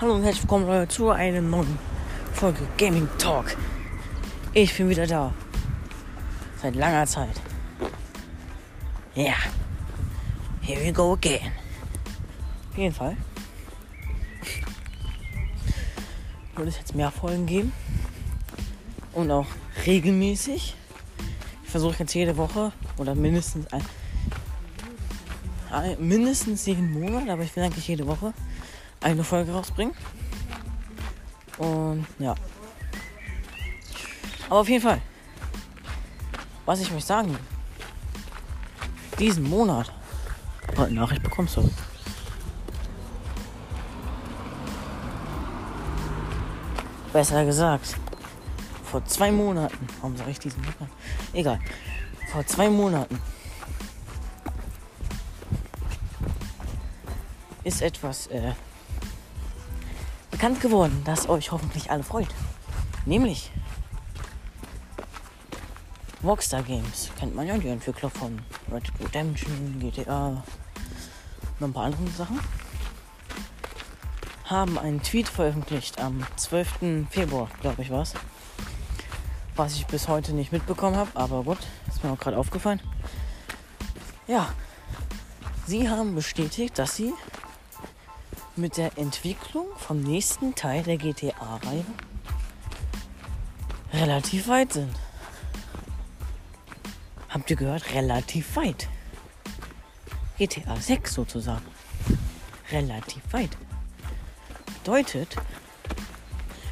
Hallo und herzlich willkommen Leute, zu einer neuen Folge Gaming Talk. Ich bin wieder da. Seit langer Zeit. Ja. Yeah. Here we go again. Auf jeden Fall. Würde es jetzt mehr Folgen geben. Und auch regelmäßig. Ich versuche jetzt jede Woche oder mindestens ein, ein, mindestens jeden Monat, aber ich will eigentlich jede Woche eine Folge rausbringen. Und ja. Aber auf jeden Fall. Was ich euch sagen will. Diesen Monat. Oh, eine Nachricht bekommst du. Besser gesagt. Vor zwei Monaten. Warum sage ich diesen Monat? Egal. Vor zwei Monaten. Ist etwas äh, bekannt geworden, das euch hoffentlich alle freut. Nämlich Rockstar Games. Kennt man ja die Entwickler von Red Dead Redemption, GTA und ein paar andere Sachen. Haben einen Tweet veröffentlicht am 12. Februar, glaube ich, war es. Was ich bis heute nicht mitbekommen habe, aber gut, ist mir auch gerade aufgefallen. Ja, sie haben bestätigt, dass sie mit der Entwicklung vom nächsten Teil der GTA-Reihe relativ weit sind. Habt ihr gehört? Relativ weit. GTA 6 sozusagen. Relativ weit. Bedeutet,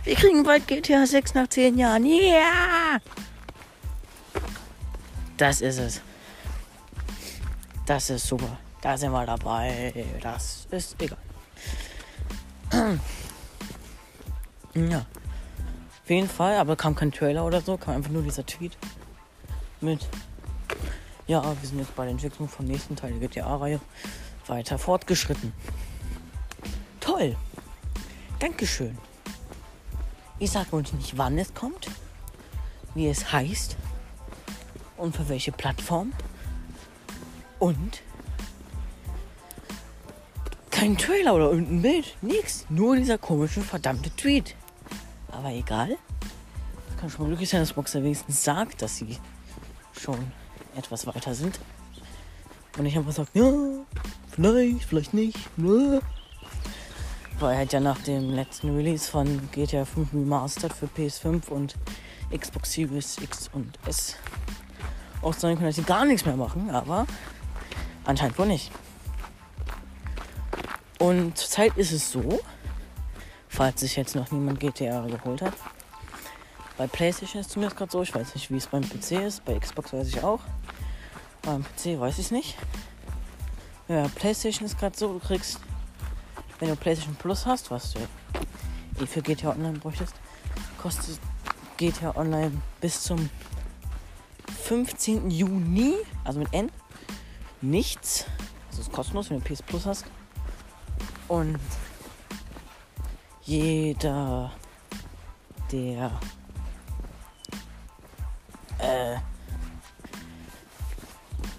wir kriegen bald GTA 6 nach 10 Jahren. Ja! Yeah! Das ist es. Das ist super. Da sind wir dabei. Das ist egal. Ja. Auf jeden Fall, aber kam kein Trailer oder so, kam einfach nur dieser Tweet mit. Ja, wir sind jetzt bei der Entwicklung vom nächsten Teil der GTA-Reihe weiter fortgeschritten. Toll! Dankeschön. Ich sage euch nicht, wann es kommt, wie es heißt und für welche Plattform. Und kein Trailer oder irgendein Bild. Nix. Nur dieser komische, verdammte Tweet. Aber egal. Es kann schon mal glücklich sein, dass Boxer wenigstens sagt, dass sie schon etwas weiter sind. Und ich einfach sagt, ja, vielleicht, vielleicht nicht. Ja. Weil halt ja nach dem letzten Release von GTA 5 Remastered für PS5 und Xbox Series X und S auch sein können, dass sie gar nichts mehr machen, aber anscheinend wohl nicht. Und zurzeit ist es so, falls sich jetzt noch niemand GTA geholt hat. Bei PlayStation ist es zumindest gerade so. Ich weiß nicht, wie es beim PC ist. Bei Xbox weiß ich auch. Beim PC weiß ich es nicht. Ja, PlayStation ist gerade so, du kriegst, wenn du PlayStation Plus hast, was du eh für GTA Online bräuchtest, kostet GTA Online bis zum 15. Juni, also mit N, nichts. Also ist kostenlos, wenn du PS Plus hast. Und jeder, der äh,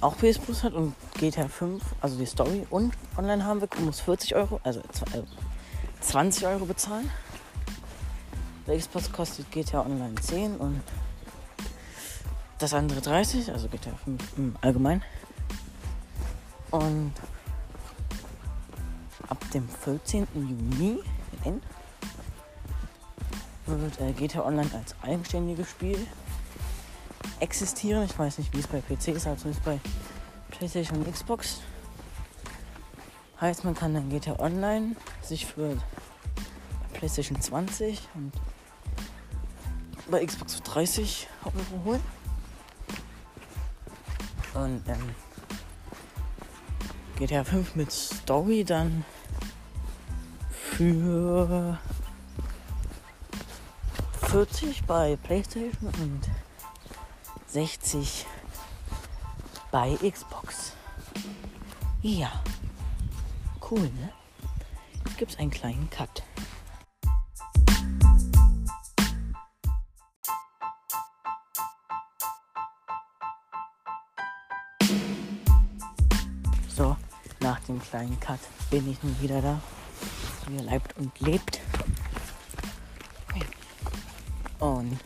auch PS Plus hat und GTA 5, also die Story und online haben will, muss 40 Euro, also 20 äh, Euro bezahlen. Der Xbox kostet GTA Online 10 und das andere 30, also GTA 5 im Allgemeinen. Und dem 14. Juni in wird äh, GTA Online als eigenständiges Spiel existieren. Ich weiß nicht, wie es bei PC ist, also ist bei PlayStation und Xbox. Heißt, man kann dann GTA Online sich für PlayStation 20 und bei Xbox für 30 Euro holen. Und ähm, GTA 5 mit Story dann für 40 bei PlayStation und 60 bei Xbox. Ja, cool, ne? Jetzt gibt es einen kleinen Cut. So, nach dem kleinen Cut bin ich nun wieder da. Hier leibt und lebt. Und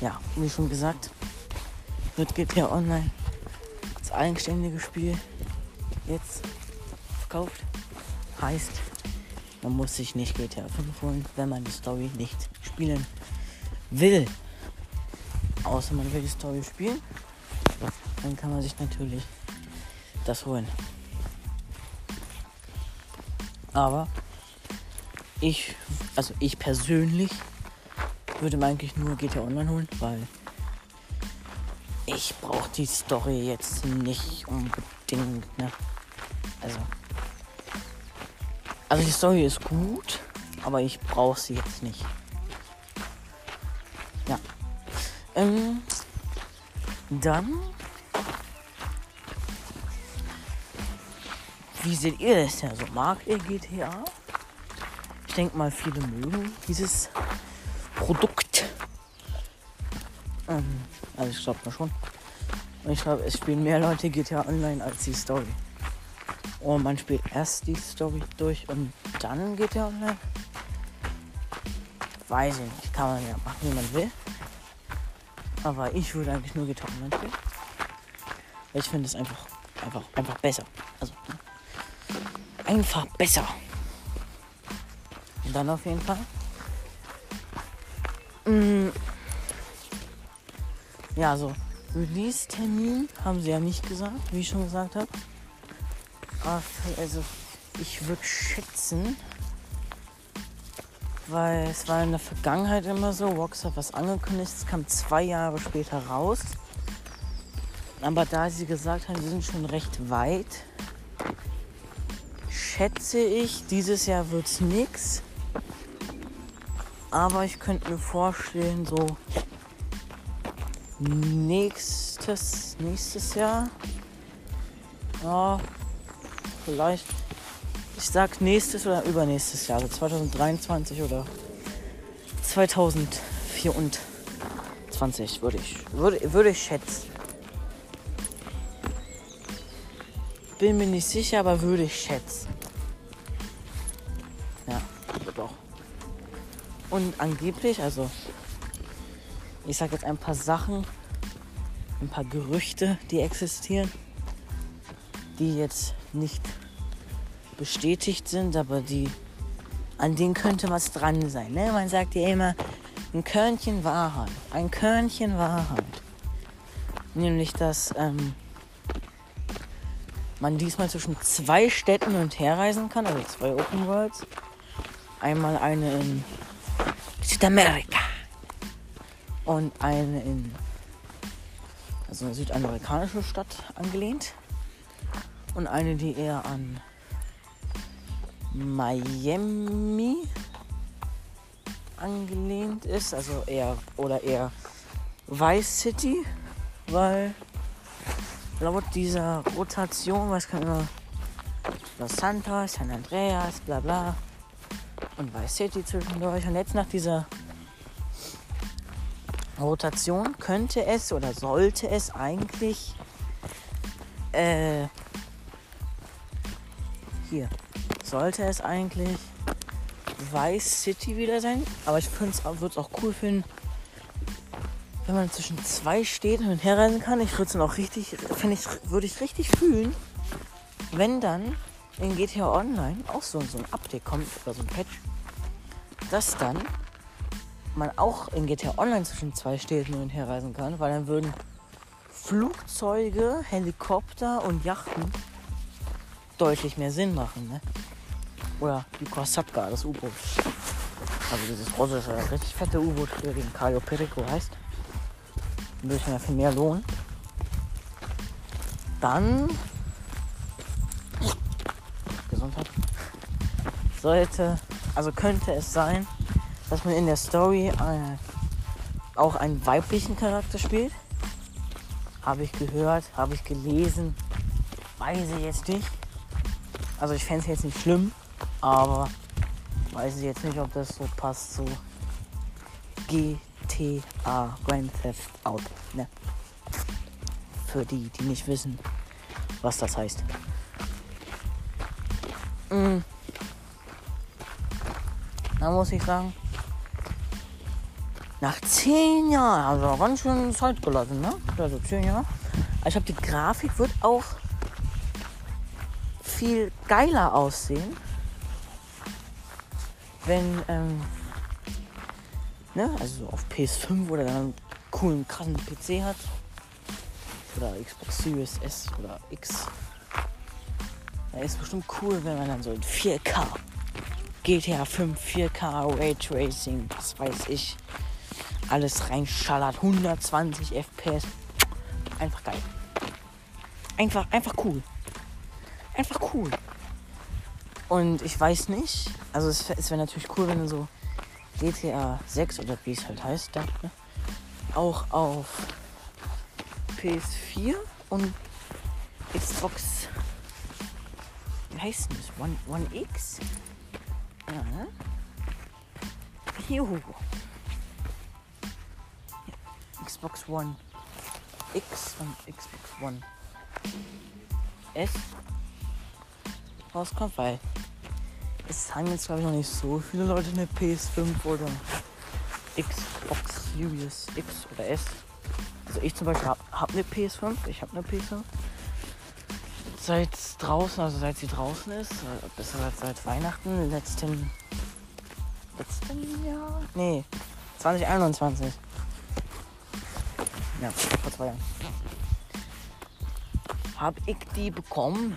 ja, wie schon gesagt, wird GTA Online als eigenständiges Spiel jetzt verkauft. Heißt, man muss sich nicht GTA 5 holen, wenn man die Story nicht spielen will. Außer man will die Story spielen, dann kann man sich natürlich das holen. Aber ich, also ich persönlich würde mir eigentlich nur GTA Online holen, weil ich brauche die Story jetzt nicht unbedingt. Ne? Also, also die Story ist gut, aber ich brauche sie jetzt nicht. Ja. Ähm, dann. Wie seht ihr das denn? Also mag ihr GTA? Ich denke mal, viele mögen dieses Produkt. Ähm, also ich glaube mal schon. Und ich glaube, es spielen mehr Leute GTA Online als die Story. Und man spielt erst die Story durch und dann GTA Online. Weiß ich nicht. Kann man ja machen, wie man will. Aber ich würde eigentlich nur GTA Online spielen. Ich finde es einfach, einfach, einfach besser. Also, ne? Einfach besser. Und dann auf jeden Fall Mm. Ja, so Release-Termin haben sie ja nicht gesagt, wie ich schon gesagt habe. Also ich würde schätzen, weil es war in der Vergangenheit immer so, Rox hat was angekündigt, es kam zwei Jahre später raus. Aber da sie gesagt haben, sie sind schon recht weit, schätze ich, dieses Jahr wird es nichts. Aber ich könnte mir vorstellen, so nächstes, nächstes Jahr. Ja, vielleicht. Ich sag nächstes oder übernächstes Jahr, also 2023 oder 2024 würde ich, würde, würde ich schätzen. Bin mir nicht sicher, aber würde ich schätzen. Und angeblich, also ich sage jetzt ein paar Sachen, ein paar Gerüchte, die existieren, die jetzt nicht bestätigt sind, aber die an denen könnte was dran sein. Ne? Man sagt ja immer, ein Körnchen Wahrheit, ein Körnchen Wahrheit. Nämlich, dass ähm, man diesmal zwischen zwei Städten und herreisen kann, also zwei Open Worlds. Einmal eine in Südamerika. Und eine in also eine südamerikanische Stadt angelehnt. Und eine, die eher an Miami angelehnt ist, also eher oder eher Vice City, weil laut dieser Rotation, was kann immer Los Santos, San Andreas, bla bla, und Vice City zwischendurch. Und jetzt nach dieser Rotation könnte es oder sollte es eigentlich äh, hier sollte es eigentlich Vice City wieder sein. Aber ich würde es auch cool finden, wenn man zwischen zwei Städten und herreisen kann. Ich würde es auch richtig, ich, würde ich richtig fühlen, wenn dann in GTA Online auch so, so ein Update kommt oder so ein Patch, dass dann man auch in GTA Online zwischen zwei Städten hin und her reisen kann, weil dann würden Flugzeuge, Helikopter und Yachten deutlich mehr Sinn machen. Ne? Oder die Kosatka, das U-Boot. Also dieses russische, richtig fette U-Boot, für den Caio Perico heißt. Würde ich mir dafür mehr lohnen. Dann Sollte, also könnte es sein, dass man in der Story äh, auch einen weiblichen Charakter spielt. Habe ich gehört, habe ich gelesen, weiß ich jetzt nicht. Also ich fände es jetzt nicht schlimm, aber weiß ich jetzt nicht, ob das so passt zu GTA Grand Theft Auto. Ne? Für die, die nicht wissen, was das heißt. Mm. Da muss ich sagen, nach zehn Jahren, also ganz schön Zeit gelassen, ne? Also zehn Jahre. Aber ich glaube, die Grafik wird auch viel geiler aussehen, wenn, ähm, ne, also so auf PS5 oder dann einen coolen, krassen PC hat. Oder Xbox Series S oder X. Da ist bestimmt cool, wenn man dann so in 4K, GTA 5, 4K, Raytracing, was weiß ich, alles reinschallert, 120 FPS. Einfach geil. Einfach, einfach cool. Einfach cool. Und ich weiß nicht, also es, es wäre natürlich cool, wenn du so GTA 6 oder wie es halt heißt, da, ne? auch auf PS4 und Xbox, wie heißt denn das? One, One X? Ja, ne? Juhu. Xbox One X und Xbox One S rauskommt, weil es haben jetzt glaube ich noch nicht so viele Leute eine PS5 oder Xbox Series X oder S. Also ich zum Beispiel habe hab eine PS5, ich habe eine PS5. Seit draußen, also seit sie draußen ist, äh, besser als seit Weihnachten, letzten, letzten Jahr? Nee, 2021. Ja, vor zwei Jahren. Hab ich die bekommen.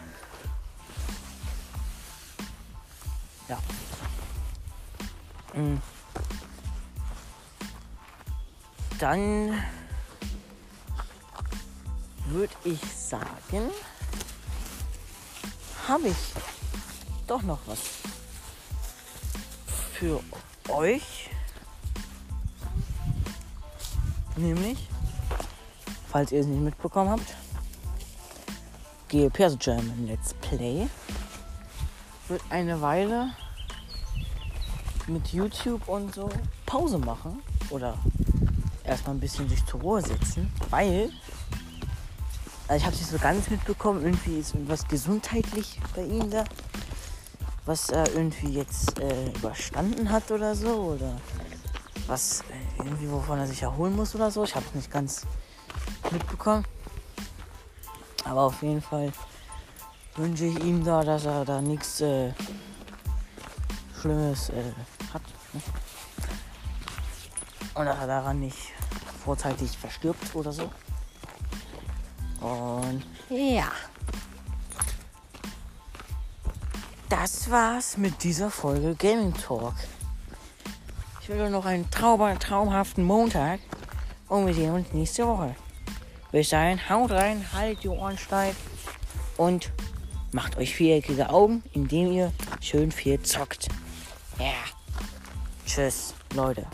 Ja. Mhm. Dann würde ich sagen, habe ich doch noch was für euch. Nämlich, falls ihr es nicht mitbekommen habt, GPS German Let's Play wird eine Weile mit YouTube und so Pause machen oder erstmal ein bisschen sich zur Ruhe setzen, weil also ich habe es nicht so ganz mitbekommen, irgendwie ist irgendwas gesundheitlich bei ihm da, was er irgendwie jetzt äh, überstanden hat oder so oder was äh, irgendwie wovon er sich erholen muss oder so. Ich habe es nicht ganz mitbekommen. Aber auf jeden Fall wünsche ich ihm da, dass er da nichts äh, Schlimmes äh, hat. Ne? Und dass er daran nicht vorzeitig verstirbt oder so. Und ja. Das war's mit dieser Folge Gaming Talk. Ich wünsche noch einen traumhaften Montag und wir sehen uns nächste Woche. Bis dahin, haut rein, haltet die Ohren steif und macht euch viereckige Augen, indem ihr schön viel zockt. Ja. Tschüss, Leute.